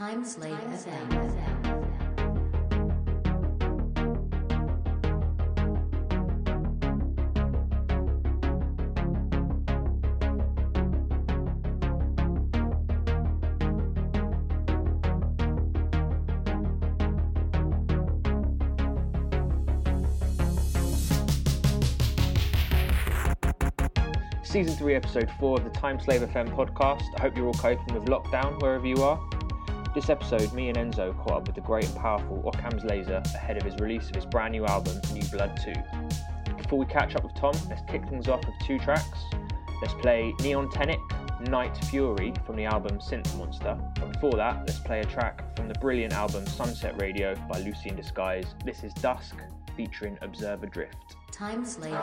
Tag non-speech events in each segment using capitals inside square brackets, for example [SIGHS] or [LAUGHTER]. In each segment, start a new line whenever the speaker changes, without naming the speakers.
Time Slave FM.
Season 3, Episode 4 of the Time Slave FM podcast. I hope you're all coping with lockdown wherever you are. This episode, me and Enzo caught up with the great and powerful Occam's Laser ahead of his release of his brand new album, New Blood 2. Before we catch up with Tom, let's kick things off with two tracks. Let's play Neon Tenic, Night Fury from the album Synth Monster. And before that, let's play a track from the brilliant album Sunset Radio by Lucy in Disguise. This is Dusk featuring Observer Drift.
Time Slave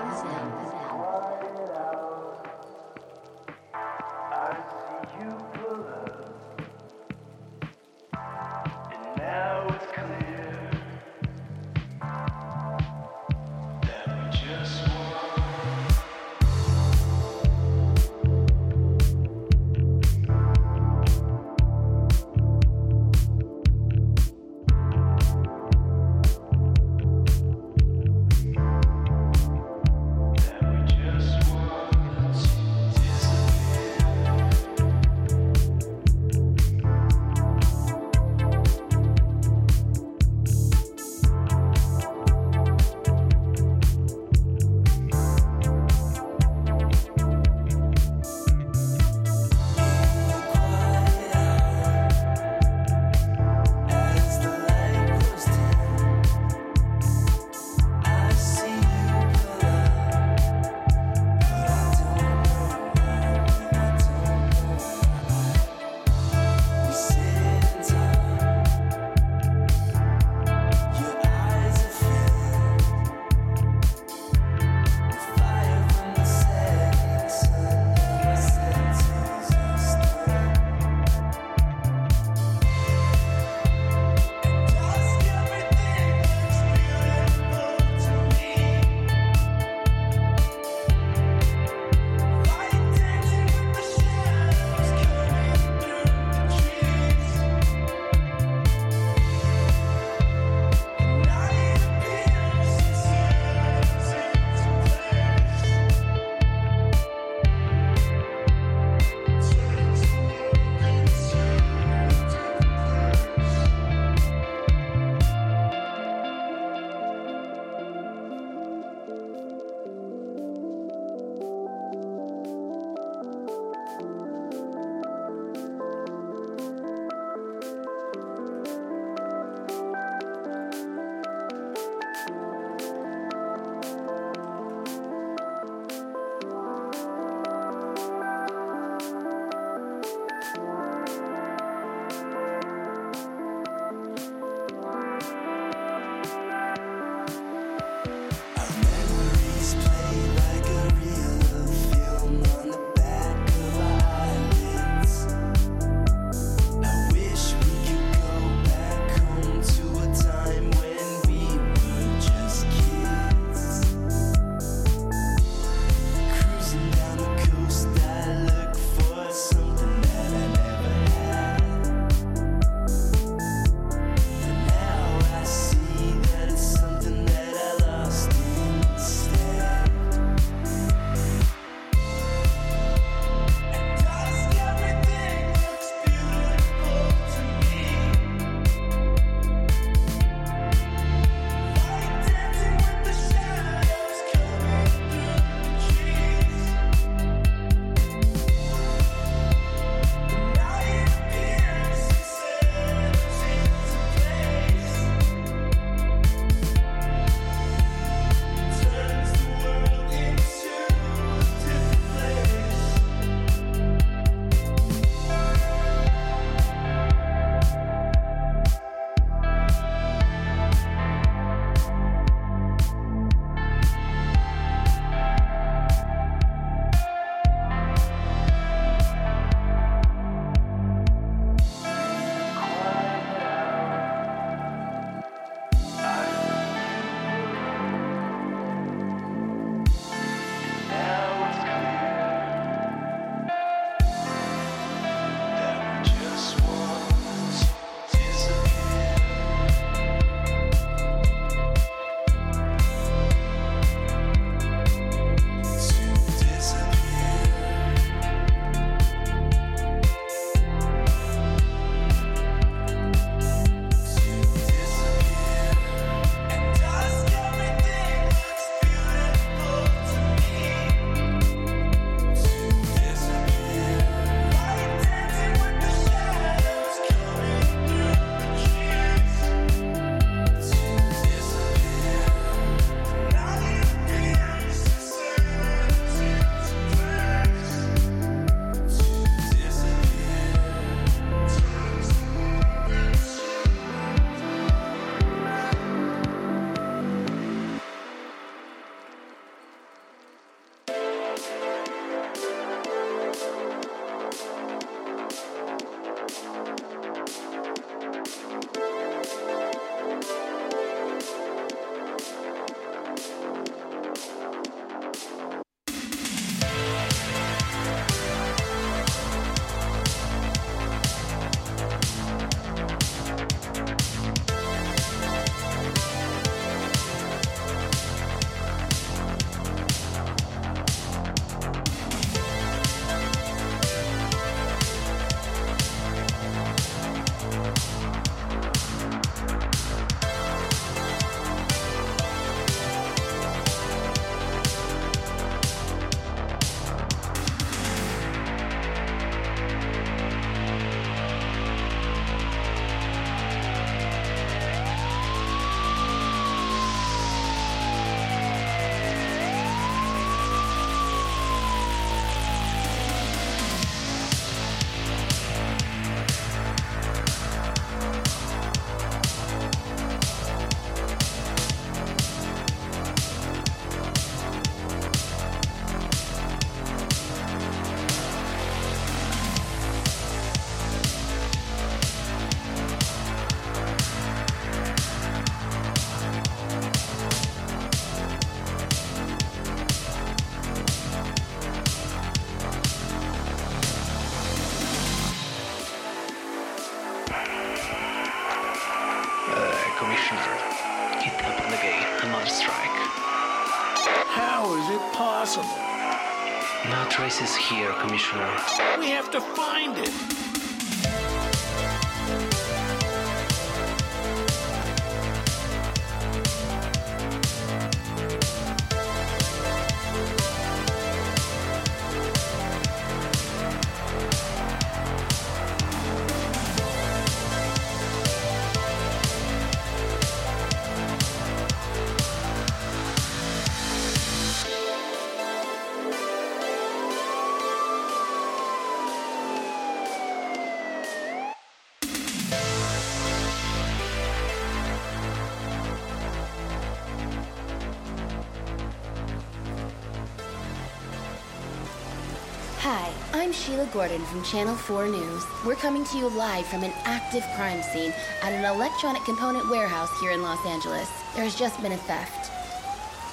Sheila Gordon from Channel 4 News. We're coming to you live from an active crime scene at an electronic component warehouse here in Los Angeles. There has just been a theft.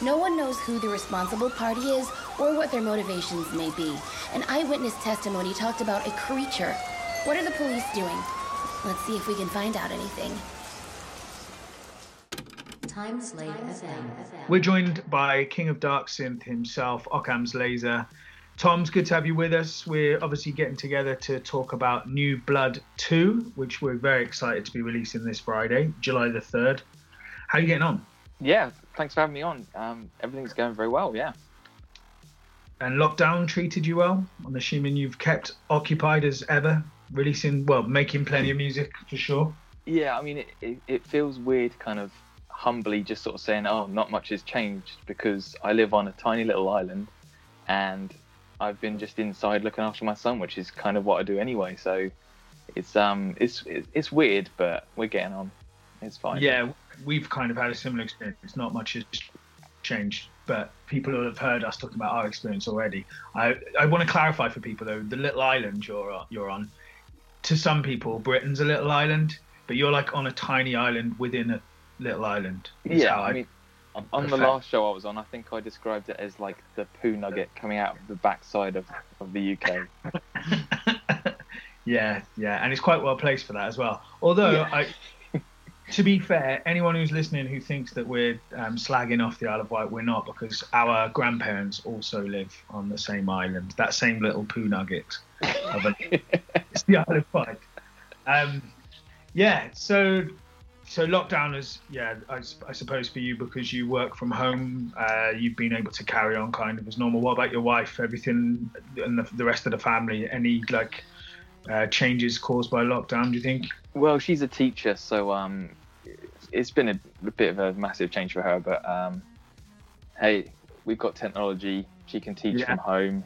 No one knows who the responsible party is or what their motivations may be. An eyewitness testimony talked about a creature. What are the police doing? Let's see if we can find out anything.
Time Slave FM.
We're joined by King of Dark Synth himself, Occam's Laser. Tom's good to have you with us. We're obviously getting together to talk about New Blood 2, which we're very excited to be releasing this Friday, July the 3rd. How are you getting on?
Yeah, thanks for having me on. Um, everything's going very well. Yeah.
And lockdown treated you well? I'm assuming you've kept occupied as ever, releasing, well, making plenty of music for sure.
Yeah, I mean, it, it, it feels weird, kind of humbly, just sort of saying, "Oh, not much has changed," because I live on a tiny little island, and I've been just inside looking after my son, which is kind of what I do anyway. So it's um it's it's, it's weird, but we're getting on. It's fine.
Yeah, we've kind of had a similar experience. Not much has changed, but people have heard us talking about our experience already. I I want to clarify for people though, the little island you're on- you're on. To some people, Britain's a little island, but you're like on a tiny island within a little island. is
Yeah,
how
I mean, on the last show I was on, I think I described it as like the poo nugget coming out of the backside of, of the UK. [LAUGHS]
yeah, yeah, and it's quite well placed for that as well. Although,
Yeah.
I, to be fair, anyone who's listening who thinks that we're um, slagging off the Isle of Wight, we're not because our grandparents also live on the same island, that same little poo nugget. [LAUGHS] It's the Isle of Wight. Um, yeah, so so lockdown is yeah, I suppose for you because you work from home, uh, you've been able to carry on kind of as normal. What about your wife? Everything and the, the rest of the family? Any like uh, changes caused by lockdown? Do you think?
Well, she's a teacher, so um, it's been a, a bit of a massive change for her. But um, hey, we've got technology. She can teach
Yeah.
from home,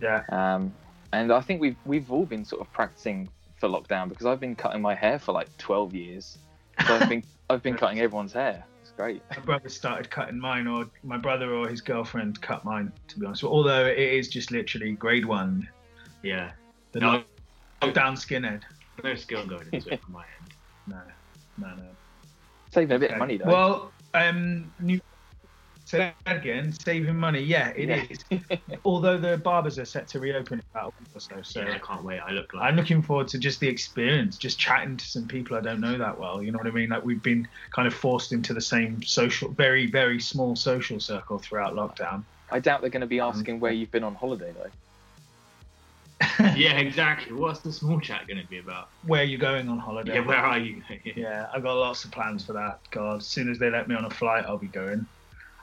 Yeah,
um, and I think we've we've all been sort of practicing for lockdown because I've been cutting my hair for like 12 years. So I've been I've been cutting everyone's hair. It's great.
my brother started cutting mine, or my brother or his girlfriend cut mine. To be honest, although it is just literally grade one,
Yeah,
the
No.
lockdown skinhead.
no skill going into it from my end. [LAUGHS]
no, no, no.
Saving a bit of money though.
Well, um, new. Say that again. Saving money. Yeah, it is.
Yeah. [LAUGHS]
Although the barbers are set to reopen in about a week or so, so
Yeah, I can't wait. I look like
I'm looking forward to just the experience, just chatting to some people I don't know that well. You know what I mean? Like we've been kind of forced into the same social, very, very small social circle throughout lockdown.
I doubt they're going to be um, asking where you've been on holiday though. [LAUGHS]
yeah, exactly. What's the small chat going to be about?
Where are you going on holiday?
Yeah, where are you? [LAUGHS]
Yeah, I've got lots of plans for that. God, as soon as they let me on a flight, I'll be going.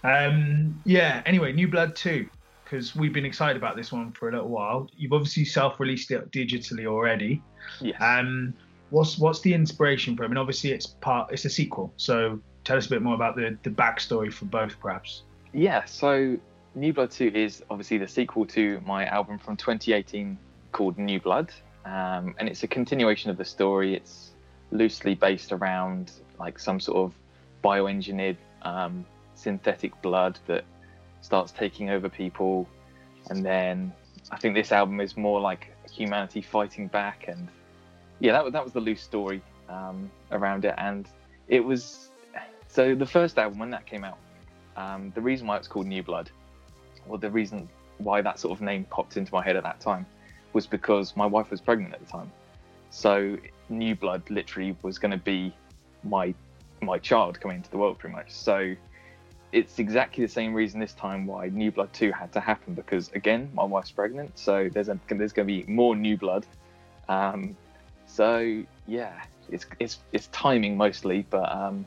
Um, yeah. Anyway, New Blood Two, because we've been excited about this one for a little while. You've obviously self-released it digitally already.
Yes.
Um, what's what's the inspiration for it? I mean, obviously it's part, it's a sequel. So tell us a bit more about the the backstory for both, perhaps.
Yeah, so New Blood 2 is obviously the sequel to my album from 2018 called New Blood. Um, and it's a continuation of the story. It's loosely based around like some sort of bioengineered um, synthetic blood that starts taking over people. And then I think this album is more like humanity fighting back. And yeah, that, that was the loose story um, around it. And it was so the first album, when that came out, um, the reason why it's called New Blood, or the reason why that sort of name popped into my head at that time, was because my wife was pregnant at the time. So New Blood literally was going to be my my child coming into the world, pretty much. So it's exactly the same reason this time why New Blood Two had to happen because again, my wife's pregnant, so there's a, there's going to be more New Blood. Um, so yeah, it's it's it's timing mostly, but um,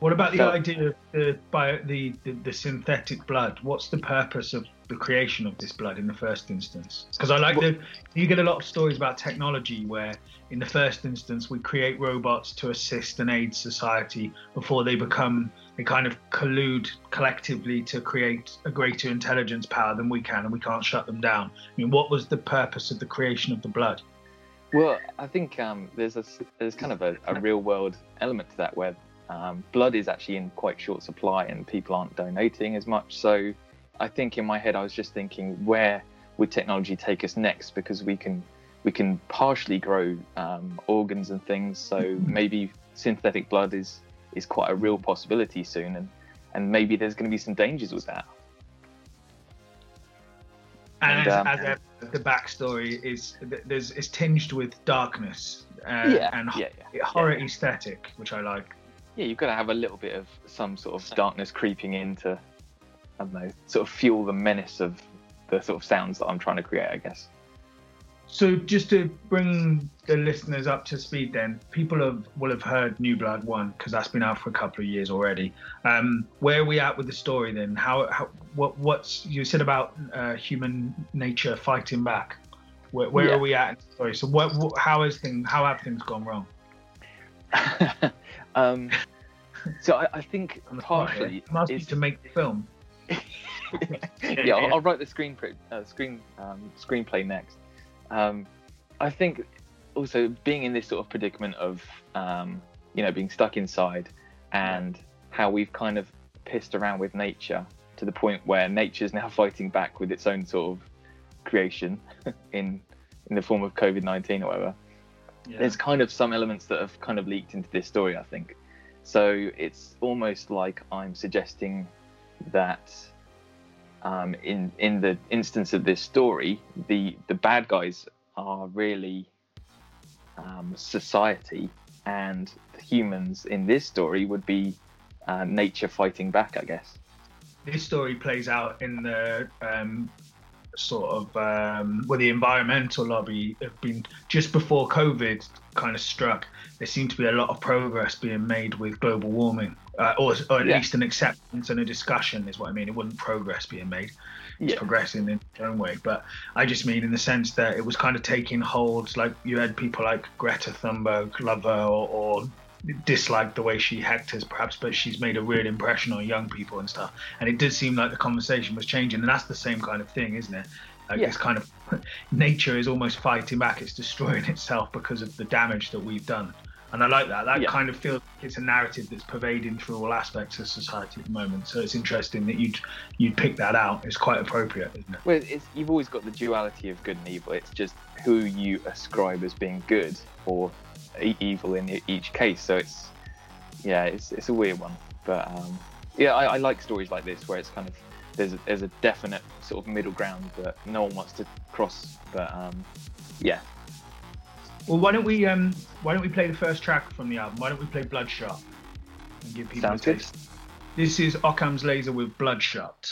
What about the
So-
idea of the bio, the, the the synthetic blood? What's the purpose of the creation of this blood in the first instance? Because I like the you get a lot of stories about technology where in the first instance we create robots to assist and aid society before they become they kind of collude collectively to create a greater intelligence power than we can and we can't shut them down. I mean, what was the purpose of the creation of the blood?
Well, I think um, there's a there's kind of a, a real world element to that where um, blood is actually in quite short supply and people aren't donating as much. So I think in my head I was just thinking where would technology take us next because we can we can partially grow um, organs and things. So maybe synthetic blood is is quite a real possibility soon, and and maybe there's going to be some dangers with that.
And,
And, um,
as, the backstory is there's it's tinged with darkness uh,
yeah,
and
yeah, yeah.
horror aesthetic, which I like.
Yeah, you've got to have a little bit of some sort of darkness creeping in to, I don't know, sort of fuel the menace of the sort of sounds that I'm trying to create, I guess.
So just to bring the listeners up to speed, then people have will have heard New Blood One because that's been out for a couple of years already. Um, where are we at with the story then? How, how what what's you said about uh, human nature fighting back? Where, where
Yeah.
are we at Sorry. So what, what how is things how have things gone wrong? [LAUGHS]
um, so I, I think
On the spot here?
partially
be
is
to make the film. [LAUGHS]
yeah, I'll, I'll write the screen uh, screen um, screenplay next. Um, I think also being in this sort of predicament of um, you know being stuck inside and how we've kind of pissed around with nature to the point where nature's now [LAUGHS] fighting back with its own sort of creation [LAUGHS] in in the form of COVID nineteen or whatever
Yeah.
there's kind of some elements that have kind of leaked into this story, I think. So it's almost like I'm suggesting that um, in in the instance of this story, the the bad guys are really um, society, and the humans in this story would be uh, nature fighting back, I guess.
this story plays out in the um, sort of um, where the environmental lobby have been just before COVID kind of struck. There seemed to be a lot of progress being made with global warming, uh, or, or at
Yeah.
least an acceptance and a discussion is what I mean. It wasn't progress being made; it's
Yeah.
progressing in its own way. But I just mean in the sense that it was kind of taking hold. Like you had people like Greta Thunberg, love her or, or dislike the way she hectors perhaps but she's made a real impression on young people and stuff. And it did seem like the conversation was changing and that's the same kind of thing isn't it? Like
Yeah.
this kind of [LAUGHS] nature is almost fighting back it's destroying [LAUGHS] itself because of the damage that we've done. And i like that. That
Yeah.
kind of feels like it's a narrative that's pervading through all aspects of society at the moment. So it's interesting that you'd you'd pick that out. It's quite appropriate isn't it?
Well, it's, you've always got the duality of good and evil. It's just who you ascribe as being good or evil in each case. So it's yeah, it's it's a weird one, but um, yeah, I, I like stories like this where it's kind of there's a, there's a definite sort of middle ground that no one wants to cross. But um, yeah,
Well, why don't we um why don't we play the first track from the album? Why don't we play Bloodshot and give people
sounds
a
good.
taste? This is Occam's Laser with Bloodshot.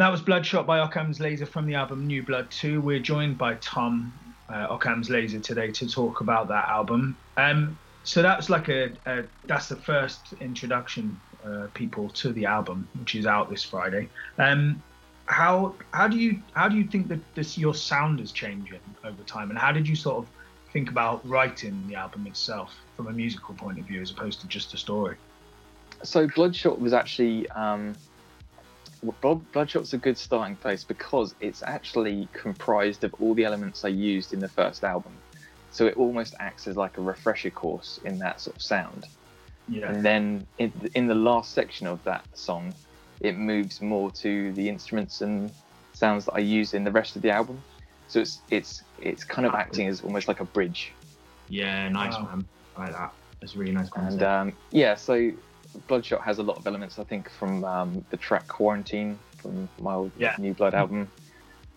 And that was Bloodshot by Occam's Laser from the album New Blood 2. We're joined by Tom uh, Occam's Laser today to talk about that album. Um, so that's like a, a that's the first introduction uh, people to the album, which is out this Friday. Um, how how do you how do you think that this your sound is changing over time, and how did you sort of think about writing the album itself from a musical point of view as opposed to just a story?
so Bloodshot was actually um, Blood- Bloodshot's a good starting place because it's actually comprised of all the elements I used in the first album. So it almost acts as like a refresher course in that sort of sound.
Yeah.
And then in, in the last section of that song, it moves more to the instruments and sounds that I use in the rest of the album. So it's it's it's kind of acting as almost like a bridge.
Yeah, nice
Wow.
man. I like that. That's a really nice concept.
And um, yeah, so Bloodshot has a lot of elements, I think, from um, the track Quarantine from my old
Yeah.
New Blood album.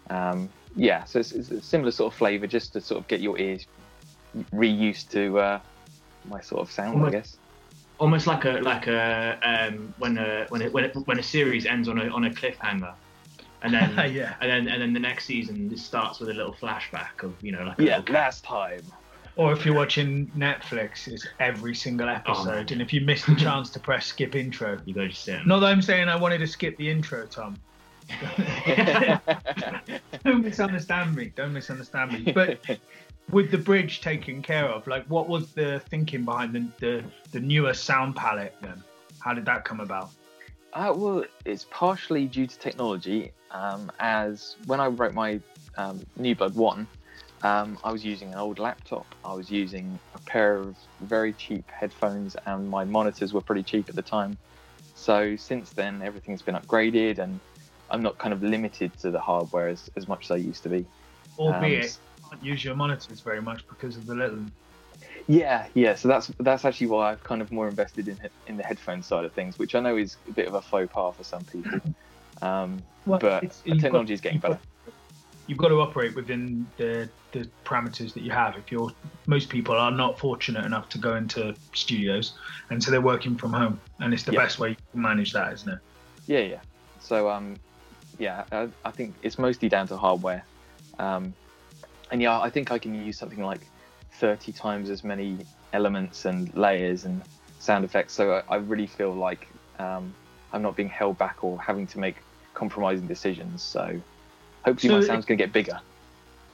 Um, yeah, so it's, it's a similar sort of flavour, just to sort of get your ears reused to uh, my sort of sound, I guess.
Almost like a like a um, when a when a, when a, when a series ends on a on a cliffhanger, and then [LAUGHS]
Yeah.
and then and then the next season starts with a little flashback of you know like a
Yeah,
little-
last time.
Or if you're watching Netflix, it's every single episode. and if you miss the chance to press skip intro, [LAUGHS]
you go to sit.
not that I'm saying I wanted to skip the intro, Tom. [LAUGHS] Don't misunderstand me. Don't misunderstand me. But with the bridge taken care of, like, what was the thinking behind the the, the newer sound palette? Then, how did that come about?
Uh, well, it's partially due to technology, um, as when I wrote my um, New Blood 1, um, I was using an old laptop. I was using a pair of very cheap headphones, and my monitors were pretty cheap at the time. So since then, everything's been upgraded, and I'm not kind of limited to the hardware as, as much as I used to be.
Albeit,
Um,
can't use your monitors very much because of the little.
Yeah, yeah. So that's that's actually why I've kind of more invested in in the headphone side of things, which I know is a bit of a faux pas for some people. Um,
Well,
but
you've got-
technology is getting
you've got-
better.
You've got to operate within the the parameters that you have. If you're most people are not fortunate enough to go into studios, and so they're working from home, and it's the
Yeah.
best way to manage that, isn't it?
Yeah, yeah. So um, yeah, I, I think it's mostly down to hardware. Um, and yeah, I think I can use something like 30 times as many elements and layers and sound effects. So I, I really feel like um, I'm not being held back or having to make compromising decisions. So hopefully
So
my sound's going to get bigger.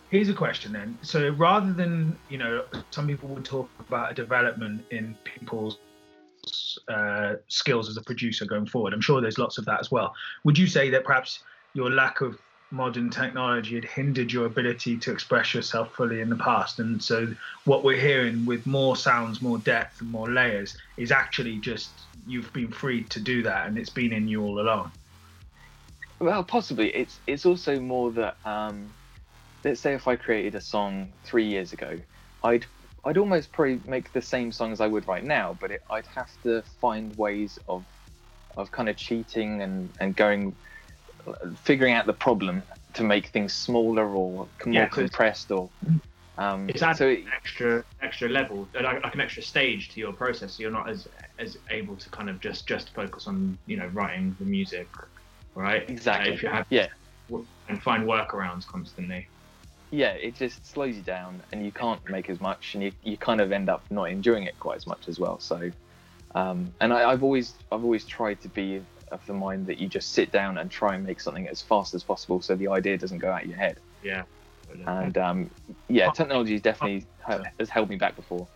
Here's a question then. So rather than you know, some people would talk about a development in people's uh, skills as a producer going forward. I'm sure there's lots of that as well. Would you say that perhaps your lack of modern technology had hindered your ability to express yourself fully in the past? And so what we're hearing with more sounds, more depth, and more layers is actually just you've been freed to do that, and it's been in you all along.
Well, possibly. It's it's also more that um, let's say if I created a song three years ago, I'd I'd almost probably make the same song as I would right now, but it, I'd have to find ways of of kind of cheating and and going figuring out the problem to make things smaller or more
Yeah,
compressed or um,
It's adding
so it,
an extra extra level, like, like an extra stage to your process. So you're not as as able to kind of just just focus on you know writing the music, right?
Exactly.
Uh, have
yeah
and find workarounds constantly.
yeah, it just slows you down and you can't make as much and you, you kind of end up not enjoying it quite as much as well. So, um, and I, I've always I've always tried to be of the mind that you just sit down and try and make something as fast as possible so the idea doesn't go out your head.
Yeah.
And um, yeah, technology has definitely has held me back before.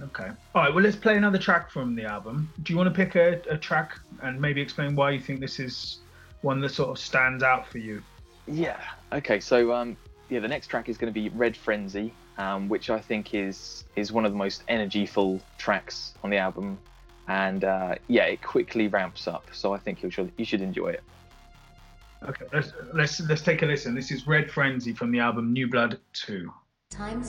Okay. All right. Well, let's play another track from the album. Do you want to pick a, a track and maybe explain why you think this is one that sort of stands out for you?
Yeah. Okay. So um, yeah, the next track is going to be Red Frenzy, um, which I think is is one of the most energyful tracks on the album, and uh, yeah, it quickly ramps up. So I think you should you should enjoy it.
Okay. Let's let's let's take a listen. This is Red Frenzy from the album New Blood Two.
Time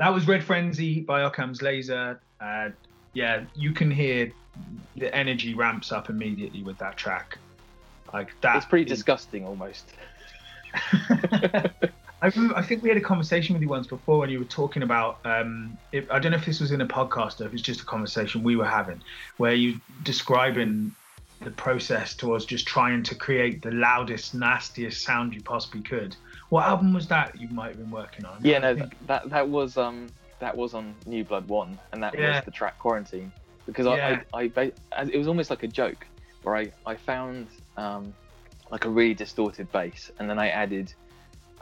that was Red Frenzy by Occam's Laser. Uh, yeah, you can hear the energy ramps up immediately with that track. Like that.
It's pretty
is-
disgusting almost. [LAUGHS]
I, remember, I think we had a conversation with you once before when you were talking about. Um, if, I don't know if this was in a podcast or if it's just a conversation we were having, where you describing the process towards just trying to create the loudest, nastiest sound you possibly could. What album was that you might have been working on?
Yeah, no,
think-
that, that that was um that was on New Blood One, and that
Yeah.
was the track Quarantine, because
Yeah.
I, I, I it was almost like a joke, where I I found um like a really distorted bass, and then I added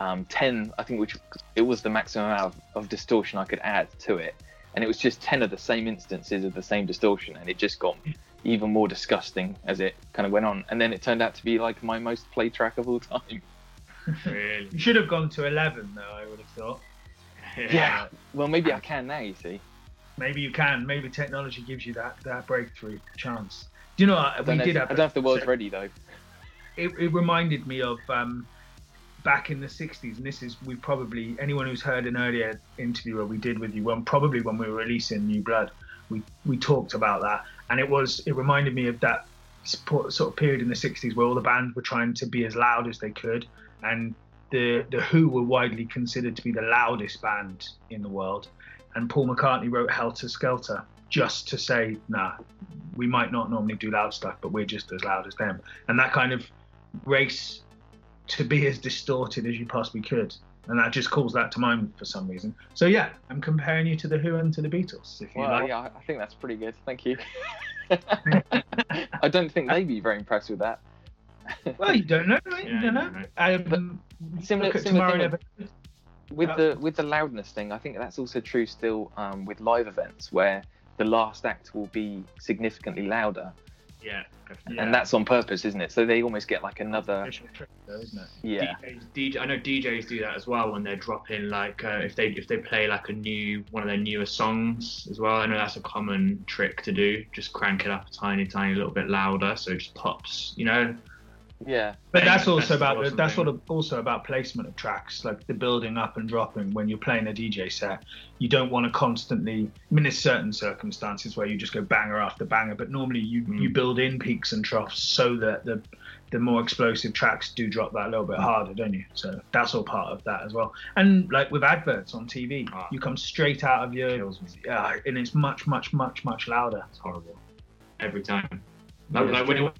um 10, I think which it was the maximum amount of, of distortion I could add to it, and it was just 10 of the same instances of the same distortion, and it just got even more disgusting as it kind of went on, and then it turned out to be like my most played track of all time.
Really?
You should have gone to 11, though, I would have thought.
Yeah, well maybe I can now, you see.
Maybe you can. Maybe technology gives you that, that breakthrough chance. Do you know what?
I
We
don't, know
did
if,
have
I don't know if the world's
so-
ready though.
it, it reminded me of um, back in the 60s and this is we probably anyone who's heard an earlier interview where we did with you when probably when we were releasing new blood we we talked about that and it was it reminded me of that sort of period in the 60s where all the bands were trying to be as loud as they could and the the who were widely considered to be the loudest band in the world and paul mccartney wrote helter skelter just to say nah we might not normally do loud stuff but we're just as loud as them and that kind of race to be as distorted as you possibly could. And that just calls that to mind for some reason. So yeah, I'm comparing you to the Who and to the Beatles. If you
Well,
like.
yeah, I I think that's pretty good. Thank you. [LAUGHS] [LAUGHS] I don't think they'd be very impressed with that. [LAUGHS]
Well, you don't know, right?
Yeah,
you don't know.
right.
Um,
Similar, similar thing
Never.
with
Uh,
the with the loudness thing. I think that's also true still um, with live events where the last act will be significantly louder,
Yeah.
Yeah.
and that's on purpose, isn't it? So they almost get like another
trick, though, isn't it?
yeah.
DJs, DJ, I know DJs do that as well when they're dropping like uh, if they if they play like a new one of their newer songs as well. I know that's a common trick to do. Just crank it up a tiny, tiny little bit louder so it just pops. You know.
Yeah,
But that's also about the, that's
something.
sort of also about placement of tracks, like the building up and dropping. When you're playing a DJ set, you don't want to constantly. I mean, there's certain circumstances where you just go banger after banger, but normally you
Mm.
you build in peaks and troughs so that the the more explosive tracks do drop that a little bit harder, don't you? So that's all part of that as well. And like with adverts on TV,
Ah.
you come straight out of your
Kills me.
yeah, and it's much much much much louder.
It's horrible every time. Like,
Yeah.
like when you're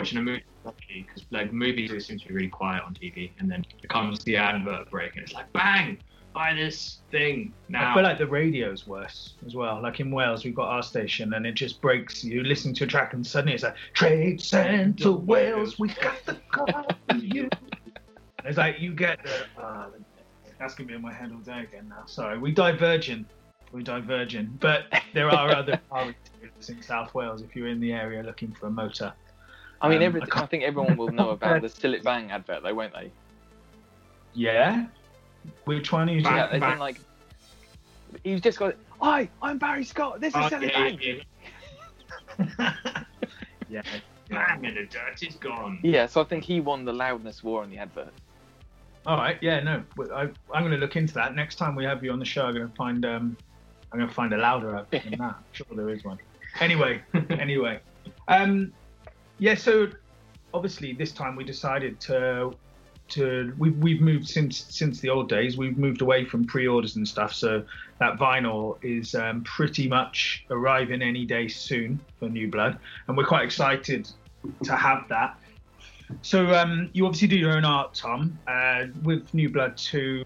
watching a movie, because like movies always seem to be really quiet on TV, and then it comes the advert break, and it's like bang, buy this thing now.
I feel like the radio's worse as well. Like in Wales, we've got our station, and it just breaks. You listen to a track, and suddenly it's like Trade Centre Wales, we got the call for you. It's like you get the. Uh, that's gonna be in my head all day again now. Sorry, we divergent. We divergent, but there are other [LAUGHS] car in South Wales if you're in the area looking for a motor.
I mean,
Um,
every,
I
I, think everyone will know about the Cillit Bang advert, though, won't they?
Yeah, which one?
Bang,
yeah,
bang.
like he's just got. Hi, I'm Barry Scott. This is
Oh,
Still
yeah,
Bang.
yeah,
yeah. [LAUGHS]
bang, and the dirt is gone.
Yeah, so I think he won the loudness war on the advert.
All right, yeah, no, I, I'm going to look into that. Next time we have you on the show, I'm going to find um, I'm going to find a louder outfit than [LAUGHS] that. I'm sure there is one. Anyway, [LAUGHS] anyway, um, yeah. So obviously this time we decided to to we've we've moved since since the old days. We've moved away from pre-orders and stuff. So that vinyl is um, pretty much arriving any day soon for New Blood, and we're quite excited to have that. So um, you obviously do your own art, Tom, uh, with New Blood 2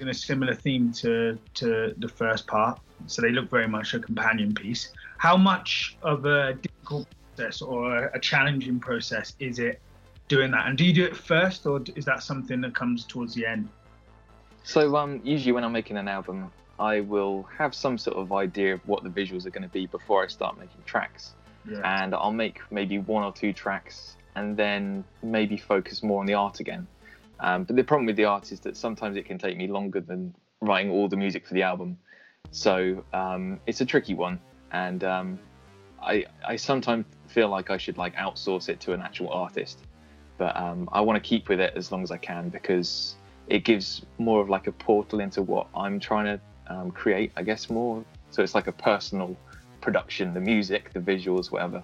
in a similar theme to to the first part. So they look very much a companion piece. How much of a difficult process or a challenging process is it doing that? And do you do it first, or is that something that comes towards the end?
So um, usually when I'm making an album, I will have some sort of idea of what the visuals are going to be before I start making tracks,
Yeah.
and I'll make maybe one or two tracks, and then maybe focus more on the art again. Um, but the problem with the art is that sometimes it can take me longer than writing all the music for the album. So um, it's a tricky one, and um, I I sometimes feel like I should like outsource it to an actual artist, but um, I want to keep with it as long as I can because it gives more of like a portal into what I'm trying to um, create, I guess, more. So it's like a personal production, the music, the visuals, whatever.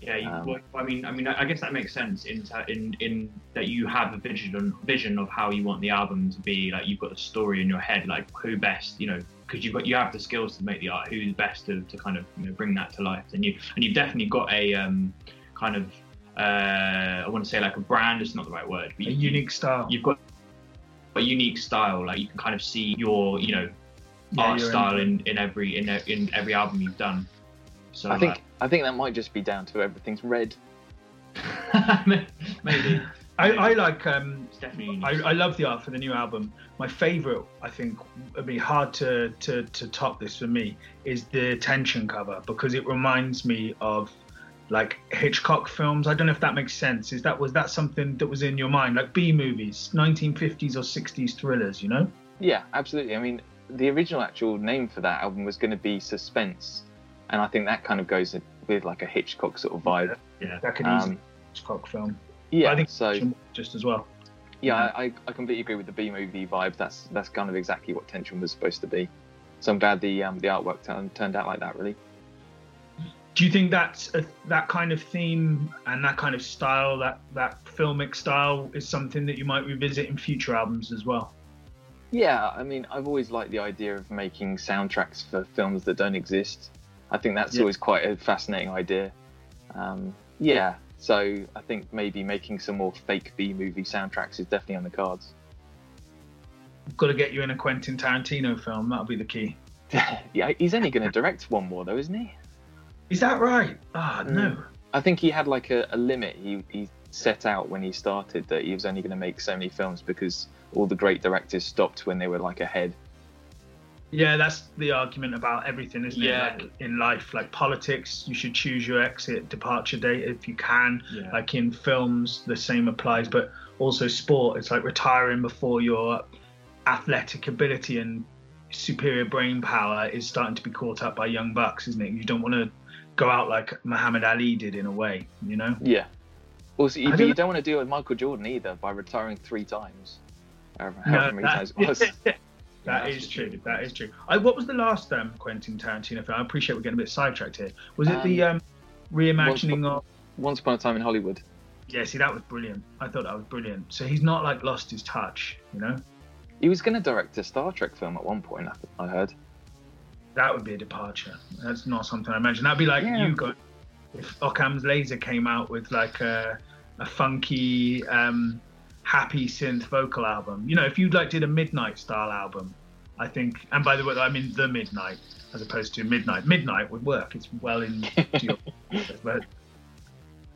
Yeah, you,
Um,
well, I mean, I mean, I guess that makes sense in in in that you have a vision vision of how you want the album to be. Like you've got a story in your head, like who best, you know, because you've got you have the skills to make the art. Who's best to, to kind of you know bring that to life? And you and you've definitely got a um, kind of uh, I want to say like a brand. It's not the right word. But
A
you,
unique style.
You've got a unique style. Like you can kind of see your you know
Yeah,
art style in, in every in in every album you've done. So
I think
like,
I think that might just be down to everything's red. [LAUGHS]
maybe
I, I like um,
it's definitely
I. I love the art for the new album. My favorite, I think, would be hard to, to, to top this for me, is the tension cover because it reminds me of like Hitchcock films. I don't know if that makes sense. Is that was that something that was in your mind, like B movies, 1950s or 60s thrillers? You know?
Yeah, absolutely. I mean, the original actual name for that album was going to be Suspense, and I think that kind of goes with like a Hitchcock sort of vibe.
yeah.
That could easily
Um,
be Hitchcock film.
Yeah,
I think
so
just as well.
yeah, I, I completely agree with the B movie vibe. That's that's kind of exactly what Tension was supposed to be. So I'm glad the um, the artwork turned turned out like that. Really.
Do you think that's a, that kind of theme and that kind of style, that that filmic style, is something that you might revisit in future albums as well?
Yeah, I mean, I've always liked the idea of making soundtracks for films that don't exist. I think that's
Yeah.
always quite a fascinating idea. Um, yeah, so I think maybe making some more fake B movie soundtracks is definitely on the cards.
Got to get you in a Quentin Tarantino film. That'll be the key. [LAUGHS]
yeah, he's only going to direct one more though, isn't he?
Is that right? Ah, no.
I think he had like a, a limit. He, he set out when he started that he was only going to make so many films because all the great directors stopped when they were like ahead.
Yeah, that's the argument about everything, isn't
Yeah.
it? Like in life, like politics, you should choose your exit departure date if you can.
Yeah.
Like in films, the same applies, but also sport. It's like retiring before your athletic ability and superior brain power is starting to be caught up by young bucks, isn't it? You don't want to go out like Muhammad Ali did in a way, you know?
Yeah. Also, you,
don't-
you don't want to deal with Michael Jordan either by retiring three times. However,
No,
many
that-
times it [LAUGHS] was. [LAUGHS]
That is
true.
true. That is true. I, what was the last um, Quentin Tarantino film? I appreciate we're getting a bit sidetracked here. Was it the um, reimagining of?
Once Upon a Time in Hollywood.
Yeah, see, that was brilliant. I thought that was brilliant. So he's not like lost his touch, you know.
He was going to direct a Star Trek film at one point. I, I heard.
That would be a departure. That's not something I imagine. That'd be like
Yeah.
you got if Occam's Laser came out with like a, a funky, um, happy synth vocal album. You know, if you'd like did a midnight style album, I think. And by the way, I mean the midnight as opposed to midnight. Midnight would work. It's well in. [LAUGHS] your. But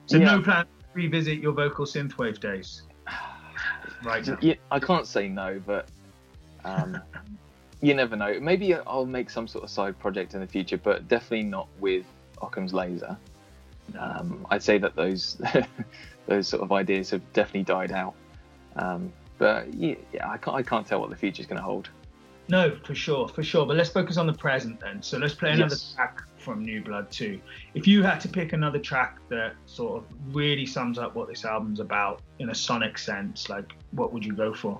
so
Yeah.
no plan to revisit your vocal synthwave days. [SIGHS] Right now.
Yeah, I can't say no, but um, you never know. Maybe I'll make some sort of side project in the future, but definitely not with Occam's Laser. Um, I'd say that those [LAUGHS] those sort of ideas have definitely died out. Um, but yeah, yeah, I can't I can't tell what the future is going to hold.
No, for sure, for sure. But let's focus on the present then. So let's play another
Yes.
track from New Blood 2. If you had to pick another track that sort of really sums up what this album's about in a sonic sense, like what would you go for?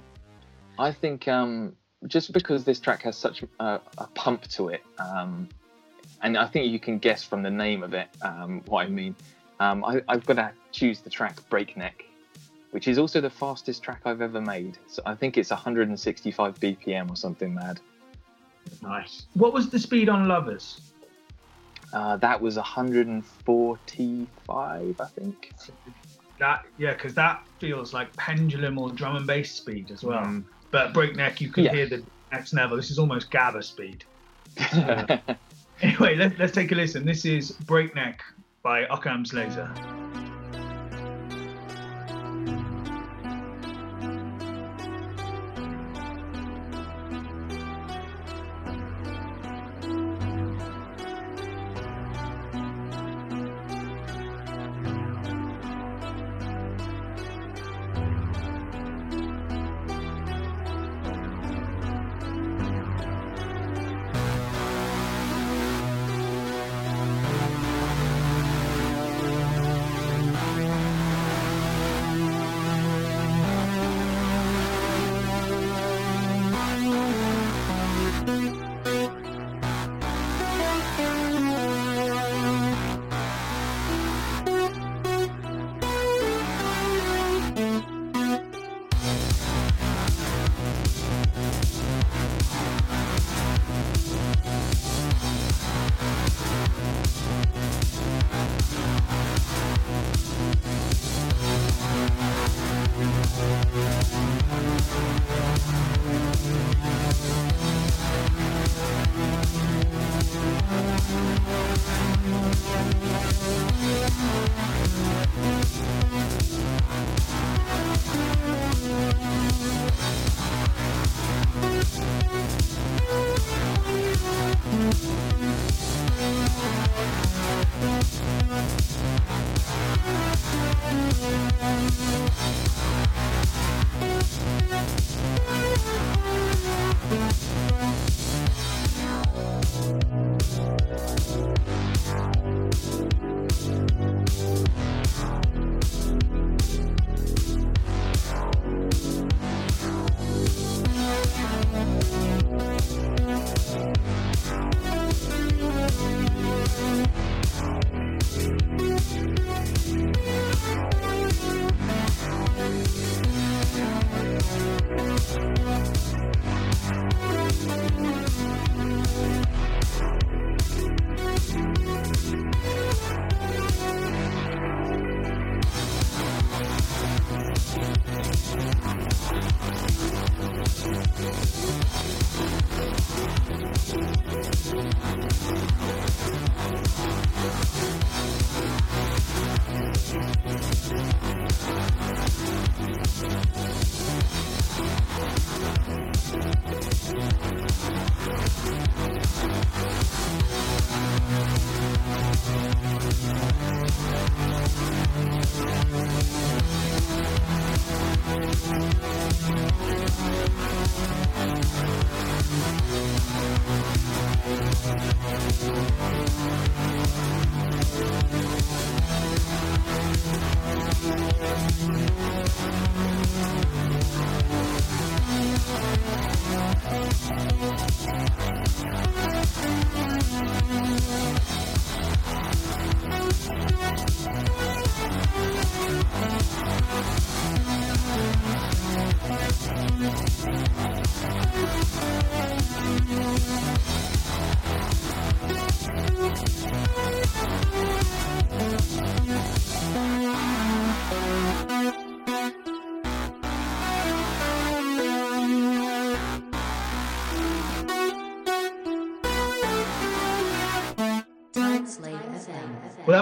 I think um, just because this track has such a, a pump to it, um, and I think you can guess from the name of it um, what I mean. Um, I, I've got to choose the track Breakneck, which is also the fastest track I've ever made. So I think it's 165 BPM or something mad.
Nice.
What was the speed on Lovers?
Uh, that was 145, I think.
That yeah, because that feels like pendulum or drum and bass speed as well.
Mm.
But breakneck, you can
Yeah.
hear the next level. This is almost gabber speed. [LAUGHS] Anyway, let, let's take a listen. This is Breakneck by Occam's Laser.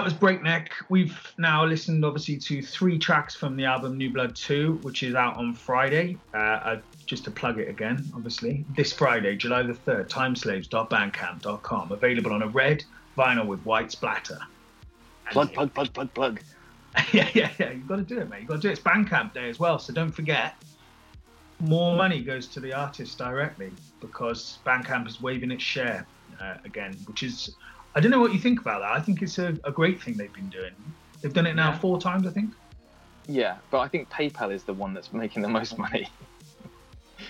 Was Breakneck. We've now listened, obviously, to three tracks from the album New Blood 2, which is out on Friday. Uh, uh, just to plug it again, obviously, this Friday, July the 3rd, timeslaves.bandcamp.com. Available on a red vinyl with white splatter.
Plug, plug, plug, plug, plug. [LAUGHS]
yeah, yeah, yeah. You've got to do it, mate. You've got to do it. It's Bandcamp Day as well, so don't forget. More money goes to the artist directly because Bandcamp is waiving its share uh, again, which is, I don't know what you think about that. I think it's a, a great thing they've been doing. They've done it now
Yeah.
four times, I think.
Yeah, but I think PayPal is the one that's making the most money. [LAUGHS]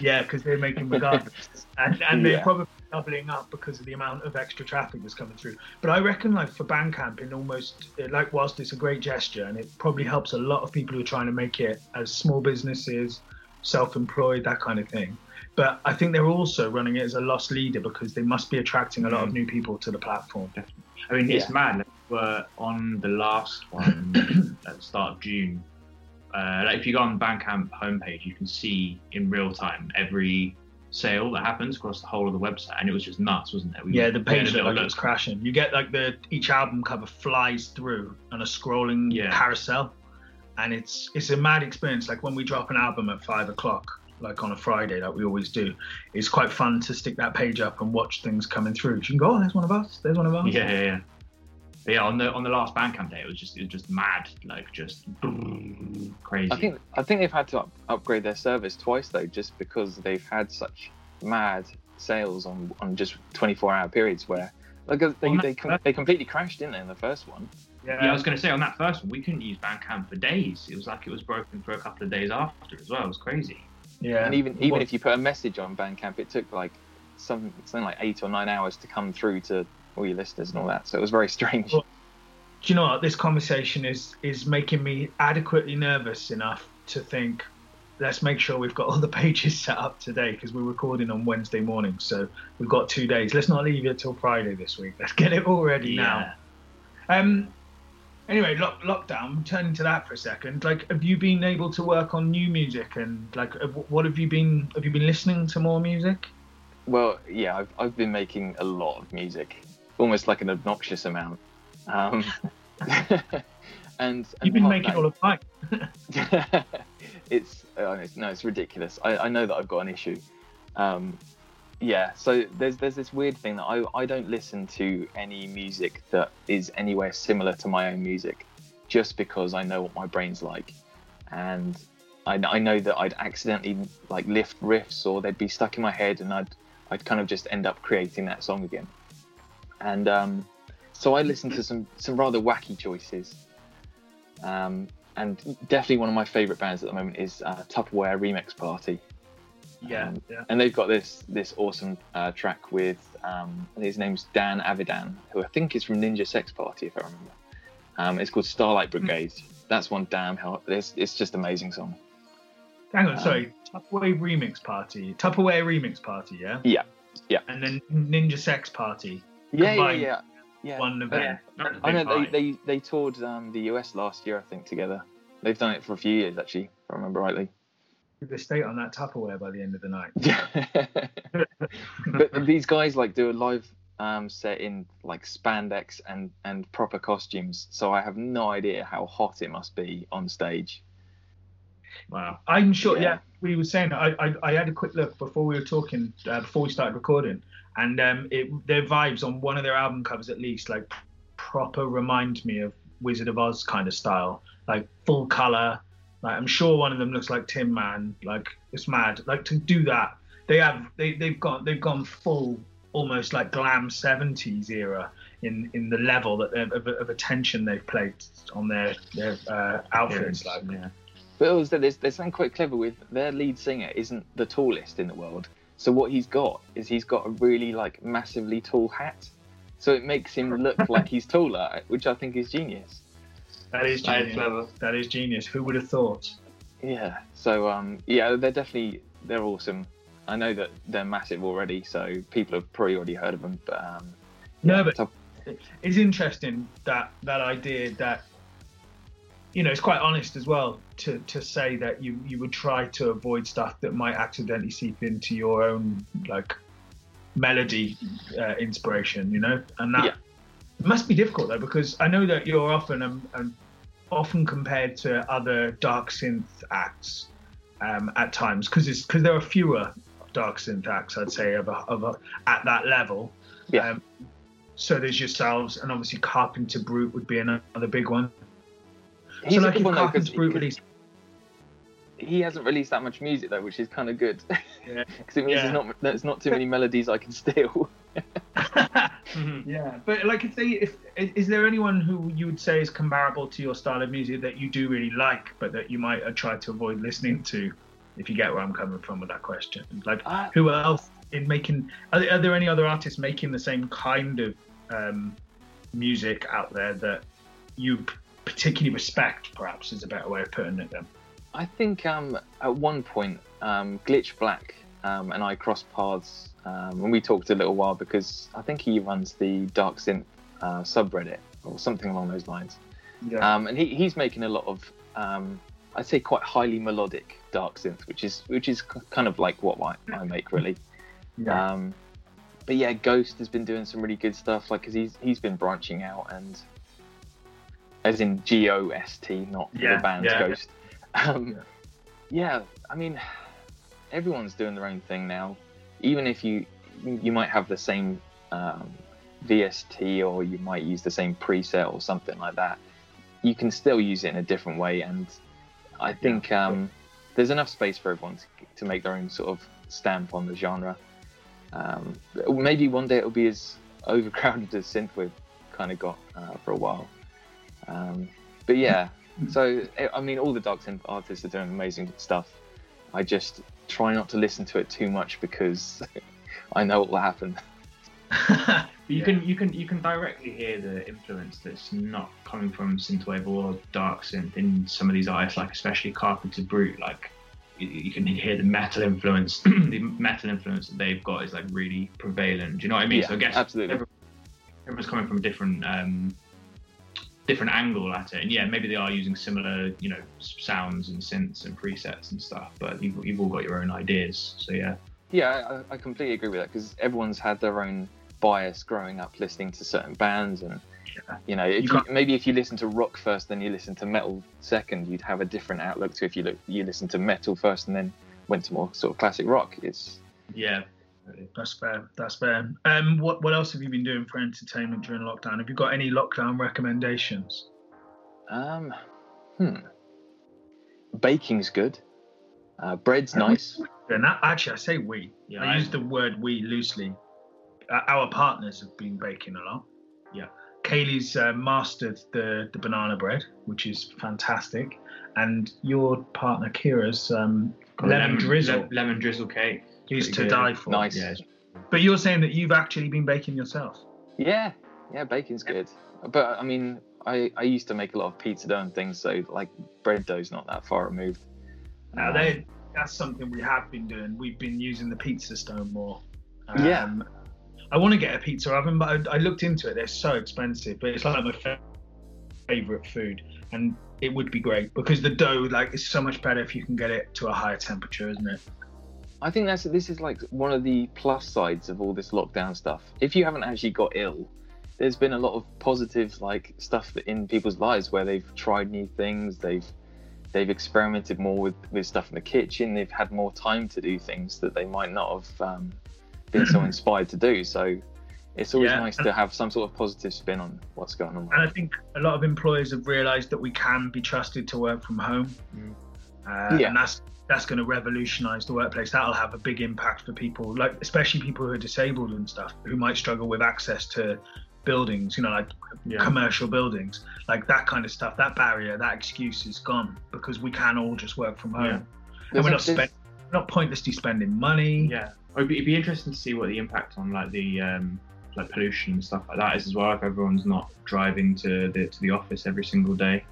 Yeah, because they're making regardless, [LAUGHS] and and they're
Yeah.
probably doubling up because of the amount of extra traffic that's coming through. But I reckon, like for Bandcamp, in almost uh, like whilst it's a great gesture, and it probably helps a lot of people who are trying to make it as small businesses, self-employed, that kind of thing. But I think they're also running it as a loss leader because they must be attracting a lot of new people to the platform.
I mean, it's mad. We're on the last [COUGHS] one at the start of June. Uh, like if you go on Bandcamp homepage, you can see in real time every sale that happens across the whole of the website, and it was just nuts, wasn't it? We-
Yeah, the
we had a
page looked
little
like it was crashing. You get like the each album cover flies through on a scrolling
Yeah.
carousel, and it's it's a mad experience. Like when we drop an album at five o'clock, like on a Friday, like we always do, it's quite fun to stick that page up and watch things coming through. You can go, oh, there's one of us. There's one of us.
Yeah, yeah, yeah. But yeah, on the on the last Bandcamp day, it was just it was just mad, like just crazy.
I think I think they've had to up, upgrade their service twice though, just because they've had such mad sales on on just 24 hour periods where like they
On
they, com- they completely crashed, didn't they, in the first one?
Yeah.
Yeah, I was going to say on that first one, we couldn't use Bandcamp for days. It was like it was broken for a couple of days after as well. It was crazy.
Yeah.
And even even
What-
if you put a message on Bandcamp, it took like some something like eight or nine hours to come through to all your listeners and all that. So it was very strange.
Well, do you know what this conversation is is making me adequately nervous enough to think let's make sure we've got all the [LAUGHS] pages set up today because we're recording on wednesday morning so we've got two days let's not leave it till friday this week let's get it all ready now um anyway lock, lockdown turning to that for a second like have you been able to work on new music and like what have you been have you been listening to more music
Well, yeah, I've, I've been making a lot of music, almost like an obnoxious amount. Um, [LAUGHS] and, and
you've been making
that-
all of mine [LAUGHS]
it's, uh, it's no, it's ridiculous. I, I know that I've got an issue. Um, yeah, so there's there's this weird thing that I I don't listen to any music that is anywhere similar to my own music, just because I know what my brain's like, and I, I know that I'd accidentally like lift riffs or they'd be stuck in my head and I'd I'd kind of just end up creating that song again. and um, so I listened to some some rather wacky choices. Um, and definitely one of my favourite bands at the moment is uh, Tupperware Remix Party.
Yeah,
Um,
yeah.
And they've got this this awesome uh, track with um, his name's Dan Avidan, who I think is from Ninja Sex Party, if I remember. Um, it's called Starlight
Hmm.
Brigade. That's one damn hell. It's, it's just amazing song.
Hang on,
Um,
sorry. Tupperware Remix Party. Tupperware Remix Party, yeah?
Yeah, yeah.
And then Ninja Sex Party.
Yeah, yeah, yeah, yeah.
One event.
A
I know they, they they toured um, the US last year, I think, together. They've done it for a few years actually, if I remember rightly.
They stay on that Tupperware by the end of the night. [LAUGHS]
but these guys like do a live um, set in like spandex and and proper costumes, so I have no idea how hot it must be on stage.
Wow.
I'm sure.
Yeah.
Yeah, we were saying. I, I I had a quick look before we were talking, uh, before we started recording, and um, it their vibes on one of their album covers at least like proper remind me of Wizard of Oz kind of style, like full color. Like I'm sure one of them looks like Tin Man. Like it's mad. Like to do that, they have they they've got they've gone full almost like glam 70s era in in the level that of, of attention they've placed on their their uh, outfits. Like
yeah.
But also, there's there's something quite clever with their lead singer isn't the tallest in the world. So what he's got is he's got a really like massively tall hat, so it makes him look [LAUGHS] like he's taller, which I think is genius.
That is
That is
genius.
clever.
That is genius. Who would have thought?
Yeah. So um, yeah, they're definitely they're awesome. I know that they're massive already, so people have probably already heard of them. But um,
No, but
Tup-
it's interesting that that idea that you know it's quite honest as well to to say that you you would try to avoid stuff that might accidentally seep into your own like melody uh, inspiration you know and that
Yeah.
must be difficult though because i know that you're often um, um, often compared to other dark synth acts um, at times because it's because there are fewer dark synth acts i'd say of a, of a, at that level
Yeah.
um, so there's yourselves, and obviously Carpenter Brut would be another big one.
he's
so like if
one
Carpenter Brut released,
he hasn't released that much music though, which is kind of good. [LAUGHS]
Yeah.
Because it means
Yeah.
there's not there's not too many melodies I can steal. [LAUGHS] [LAUGHS]
yeah, but like if they, if is there anyone who you would say is comparable to your style of music that you do really like, but that you might uh, try to avoid listening to, if you get where I'm coming from with that question? Like
Ah.
who else in making? Are there, are there any other artists making the same kind of um, music out there that you particularly respect? Perhaps is a better way of putting it. Then.
I think um, at one point, um, Glitch Black um, and I crossed paths um, and we talked a little while because I think he runs the Dark Synth uh, subreddit or something along those lines.
Yeah.
Um, and he, he's making a lot of, um, I'd say, quite highly melodic dark synth, which is which is kind of like what I, I make really.
Yeah.
Um, but yeah, Ghost has been doing some really good stuff, like because he's he's been branching out and, as in G O S T, not
Yeah,
the band
yeah.
Ghost. Um,
Yeah.
yeah, I mean, everyone's doing their own thing now. Even if you you might have the same um, VST or you might use the same preset or something like that, you can still use it in a different way. And I think um, there's enough space for everyone to, to make their own sort of stamp on the genre. Um, maybe one day it'll be as [LAUGHS] overcrowded as synthwave kind of got uh, for a while. Um, but yeah, so eh, I mean, all the dark synth artists are doing amazing stuff. I just try not to listen to it too much because [LAUGHS] I know what will happen. [LAUGHS]
But you can you can you can directly hear the influence that's not coming from synthwave or dark synth in some of these artists, like especially Carpenter Brut. Like you, you can hear the metal influence. [CLEARS THROAT] the metal influence that they've got is like really prevalent. Do you know what I mean?
Yeah,
so I guess
absolutely.
everyone's coming from a different um, different angle at it, and yeah, maybe they are using similar you know sounds and synths and presets and stuff, but you've, you've all got your own ideas. So yeah.
Yeah, I, I completely agree with that because everyone's had their own bias growing up listening to certain bands, and you know, if
You
you maybe if you listen to rock first, then you listen to metal second, you'd have a different outlook to if you look, you listen to metal first and then went to more sort of classic rock. It's
Yeah.
That's fair. That's fair. Um, what what else have you been doing for entertainment during lockdown? Have you got any lockdown recommendations?
um, hmm, baking's good. Uh, bread's nice. [LAUGHS]
And that, actually, I say we.
Yeah,
I
I-
use the word we loosely. uh, our partners have been baking a lot.
Yeah.
Kaylee's uh, mastered the the banana bread, which is fantastic, and your partner Kira's um, lemon, drizzle
le- lemon drizzle cake.
Is
pretty
to
good.
die for.
Nice.
Yeah,
But you're saying that you've actually been baking yourself.
Yeah, yeah, bacon's good. But I mean, I, I used to make a lot of pizza dough and things, so like bread dough's not that far removed.
Now
Um,
they that's something we have been doing. We've been using the pizza stone more.
Yeah.
Um, I want to get a pizza oven, but I, I looked into it. They're so expensive, but it's like my favorite food, and it would be great because the dough, like, is so much better if you can get it to a higher temperature, isn't it?
I think that's this is like one of the plus sides of all this lockdown stuff. If you haven't actually got ill, there's been a lot of positive like stuff in people's lives where they've tried new things, they've they've experimented more with, with stuff in the kitchen, they've had more time to do things that they might not have um, been so [CLEARS THROAT] inspired to do. So it's always
Yeah.
nice to have some sort of positive spin on what's going on.
And I think a lot of employers have realised that we can be trusted to work from home,
Mm.
uh,
Yeah.
and that's that's going to revolutionise the workplace. That'll have a big impact for people, like especially people who are disabled and stuff, who might struggle with access to buildings. You know, like
Yeah.
commercial buildings, like that kind of stuff. That barrier, that excuse is gone because we can all just work from home,
Yeah.
and
There's
we're not
there's-
spend, we're not pointlessly spending money.
Yeah, it'd be, it'd be interesting to see what the impact on like the um, like pollution and stuff like that is as well. If everyone's not driving to the to the office every single day.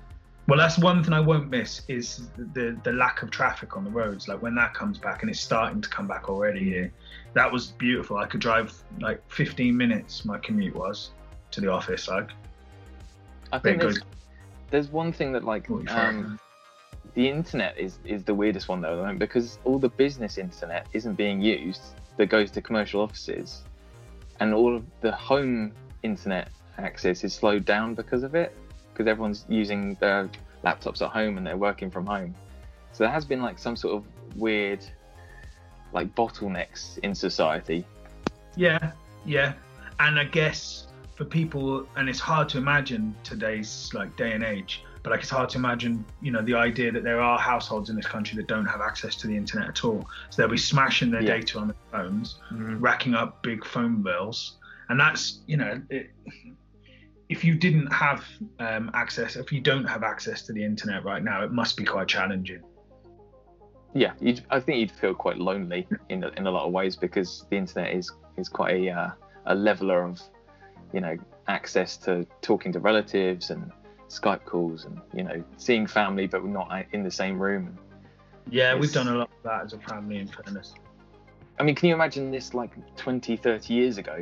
Well, that's one thing I won't miss is the the lack of traffic on the roads. Like when that comes back, and it's starting to come back already here. That was beautiful. I could drive like 15 minutes. My commute was to the office. Like
I think there's, there's one thing that like um, the internet is is the weirdest one though because all the business internet isn't being used that goes to commercial offices and all of the home internet access is slowed down because of it because everyone's using their laptops at home and they're working from home so there has been like some sort of weird like bottlenecks in society
Yeah, yeah. And I guess for people, and it's hard to imagine today's like day and age, but like it's hard to imagine, you know, the idea that there are households in this country that don't have access to the internet at all. So they'll be smashing their
Yeah.
data on their phones,
Mm.
racking up big phone bills, and that's, you know, it, if you didn't have um, access, if you don't have access to the internet right now, it must be quite challenging.
yeah you'd, i think you'd feel quite lonely in a, in a lot of ways because the internet is is quite a uh, a leveler of you know access to talking to relatives and skype calls and you know seeing family but we're not in the same room
Yeah, we've done a lot of that as a family, in fairness.
i mean can you imagine this like 20 30 years ago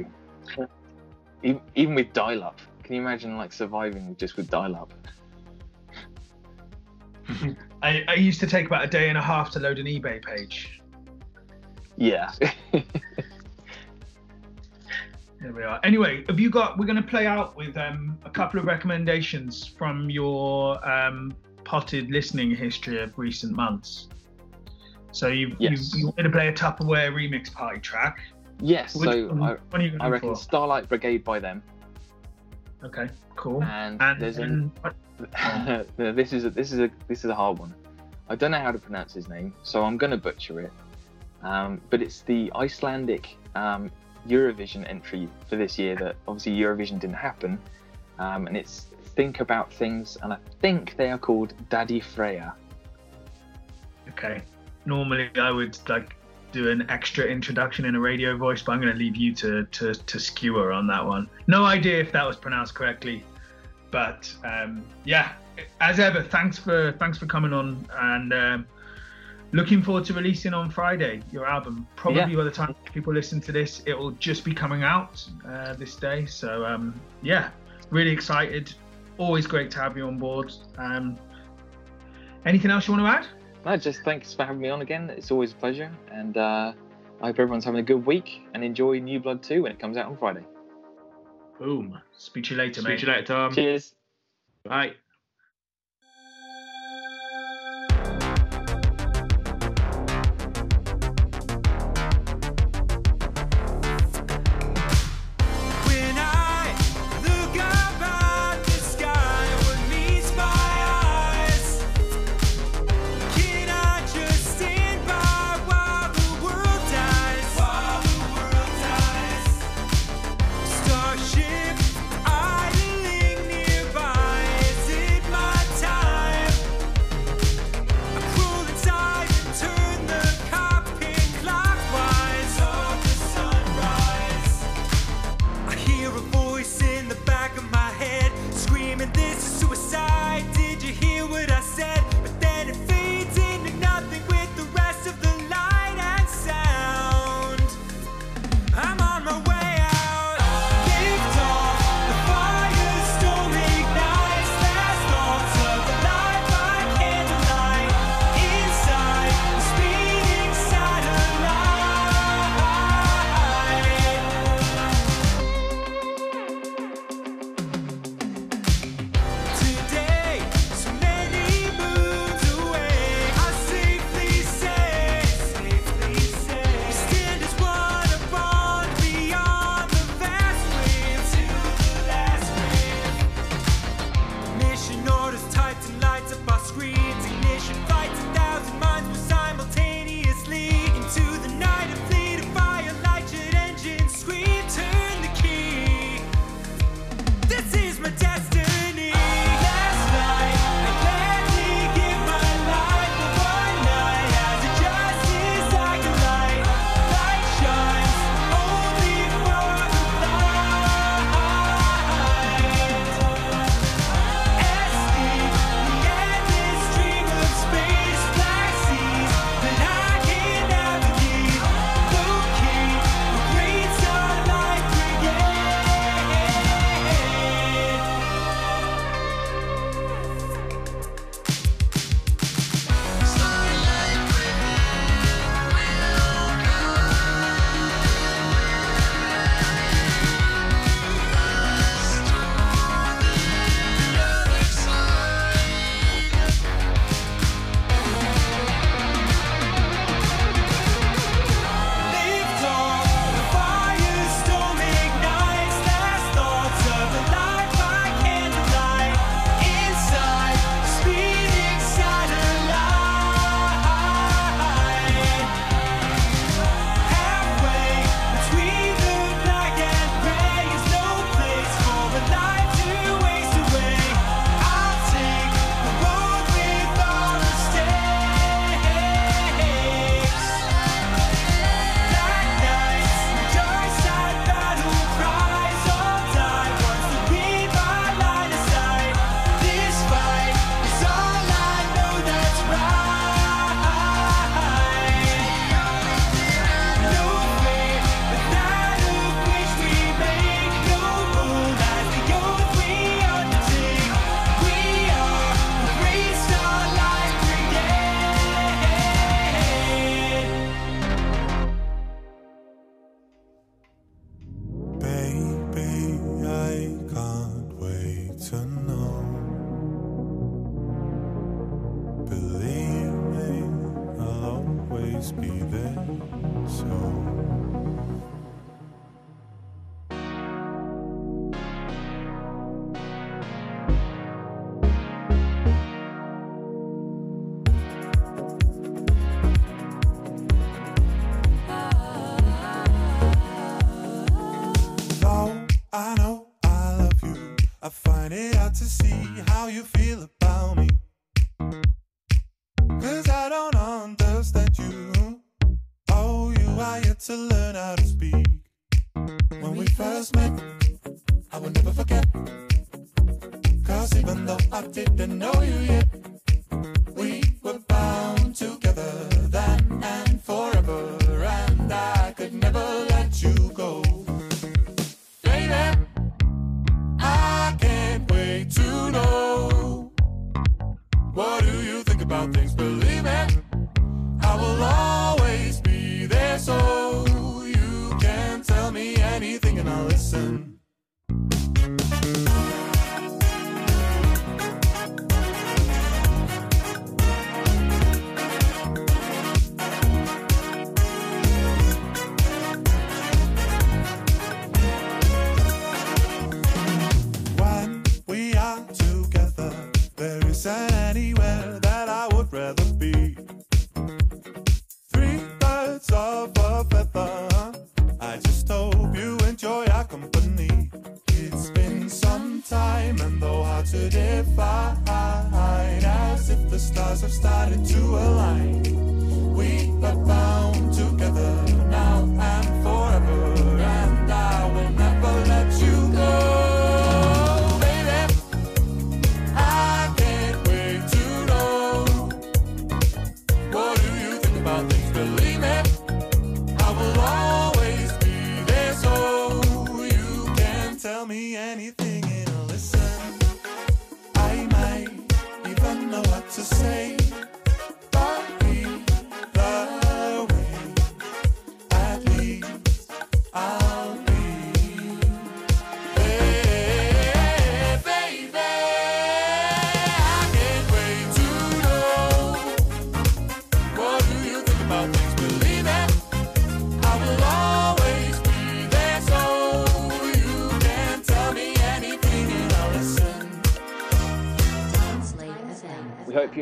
even, even with dial-up can you imagine like surviving just with dial-up [LAUGHS]
I, I used to take about a day and a half to load an eBay page.
yeah [LAUGHS]
There we are. Anyway, have you got? We're going to play out with um, a couple of recommendations from your um, potted listening history of recent months. So you
Yes.
you, you wanted to play a Tupperware remix party track.
yes
Which
so
one,
I,
what are you
I reckon
for?
starlight brigade by them
Okay, cool.
and,
And,
there's
and [LAUGHS]
no, this is a, this is a this is a hard one. I don't know how to pronounce his name, so I'm gonna butcher it. Um, but it's the Icelandic um, Eurovision entry for this year that obviously Eurovision didn't happen, um, and it's Think About Things, and I think they are called Daddy Freya.
okay. Normally I would like do an extra introduction in a radio voice, but I'm going to leave you to to to skewer on that one. No idea if that was pronounced correctly, but um, yeah. As ever, thanks for thanks for coming on and. Um, looking forward to releasing on Friday your album. Probably
Yeah.
by the time people listen to this, it will just be coming out uh, this day. So um, yeah, really excited. Always great to have you on board. Um, anything else you want to add?
No, just thanks for having me on again. It's always a pleasure, and uh, I hope everyone's having a good week and enjoy New Blood 2 when it comes out on Friday.
Boom. Speak to you later,
Speak
mate.
to you later, Tom.
Cheers.
Bye.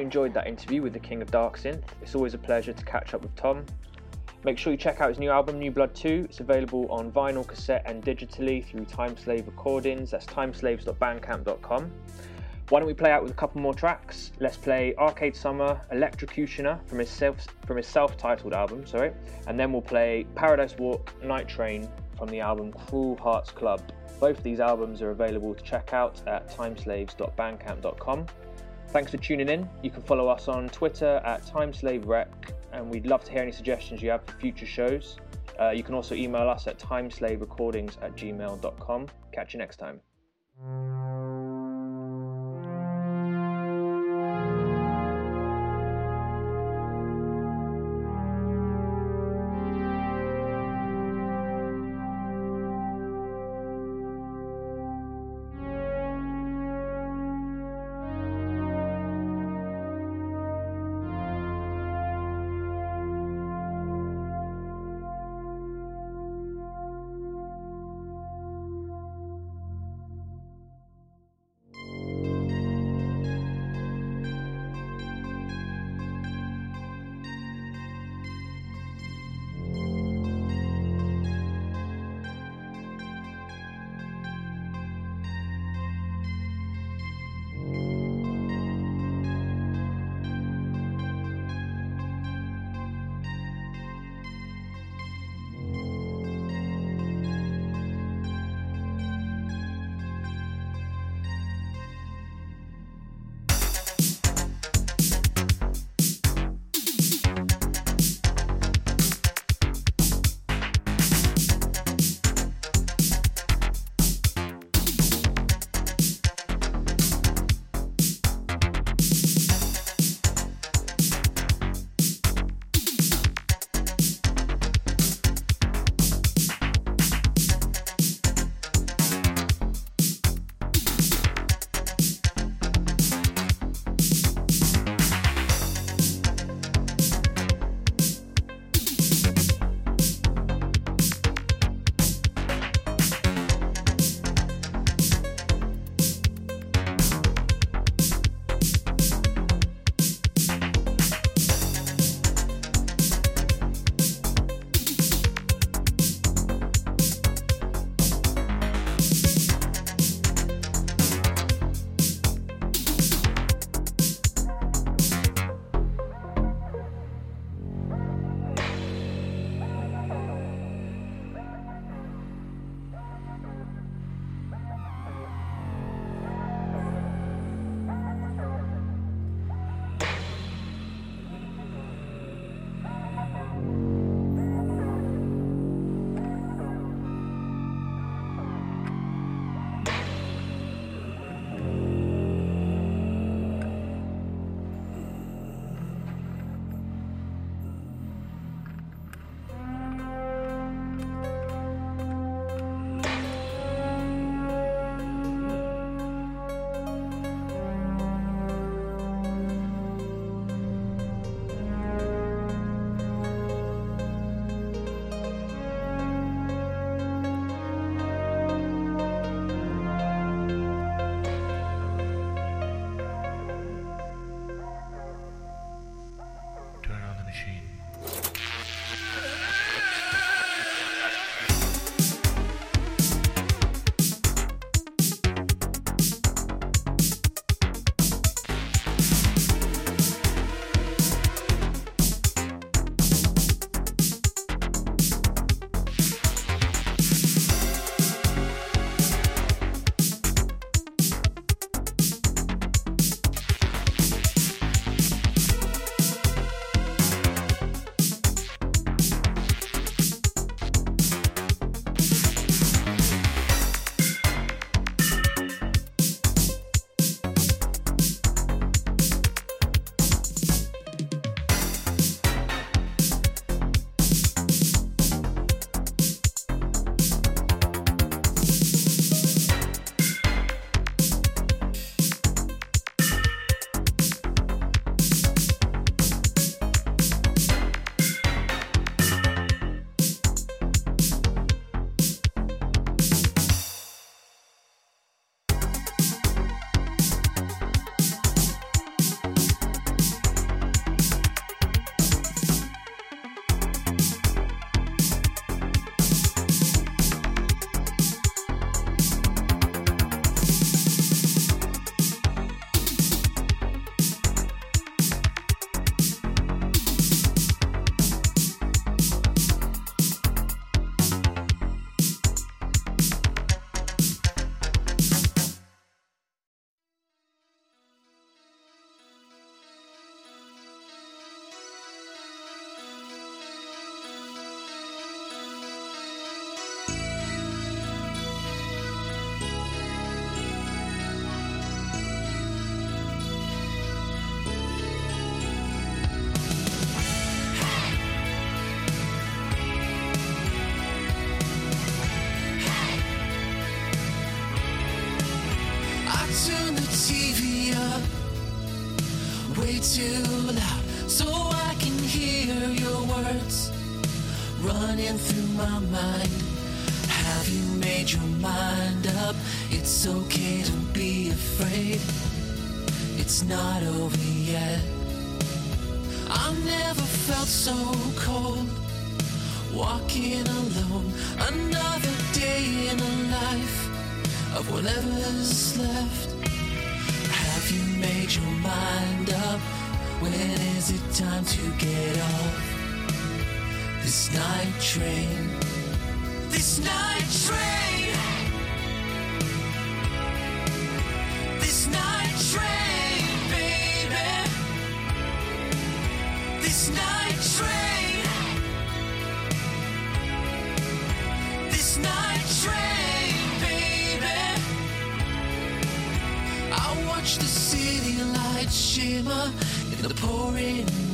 Enjoyed that interview with the King of Dark Synth. It's always a pleasure to catch up with Tom. Make sure you check out his new album, New Blood 2. It's available on vinyl, cassette, and digitally through Timeslave Recordings. That's timeslaves.bandcamp.com. Why don't we play out with a couple more tracks? Let's play Arcade Summer, Electrocutioner from his self from his self-titled album, sorry, and then we'll play Paradise Walk, Night Train from the album Cruel Hearts Club. Both of these albums are available to check out at timeslaves.bandcamp.com. Thanks for tuning in. You can follow us on Twitter at TimeslaveRec, and we'd love to hear any suggestions you have for future shows. Uh, you can also email us at timeslaverecordings at gmail.com. Catch you next time.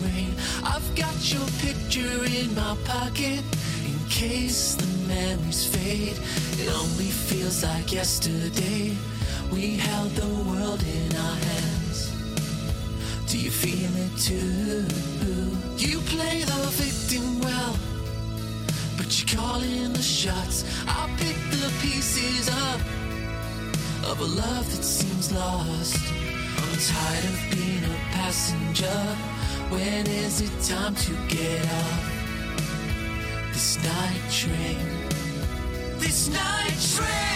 Rain. I've got your picture in my pocket in case the memories fade. It only feels like yesterday we held the world in our hands. Do you feel it too? You play the victim well, but you're calling the shots. I pick the pieces up of a love that seems lost. I'm tired of being a passenger. When is it time to get off this night train? This night train.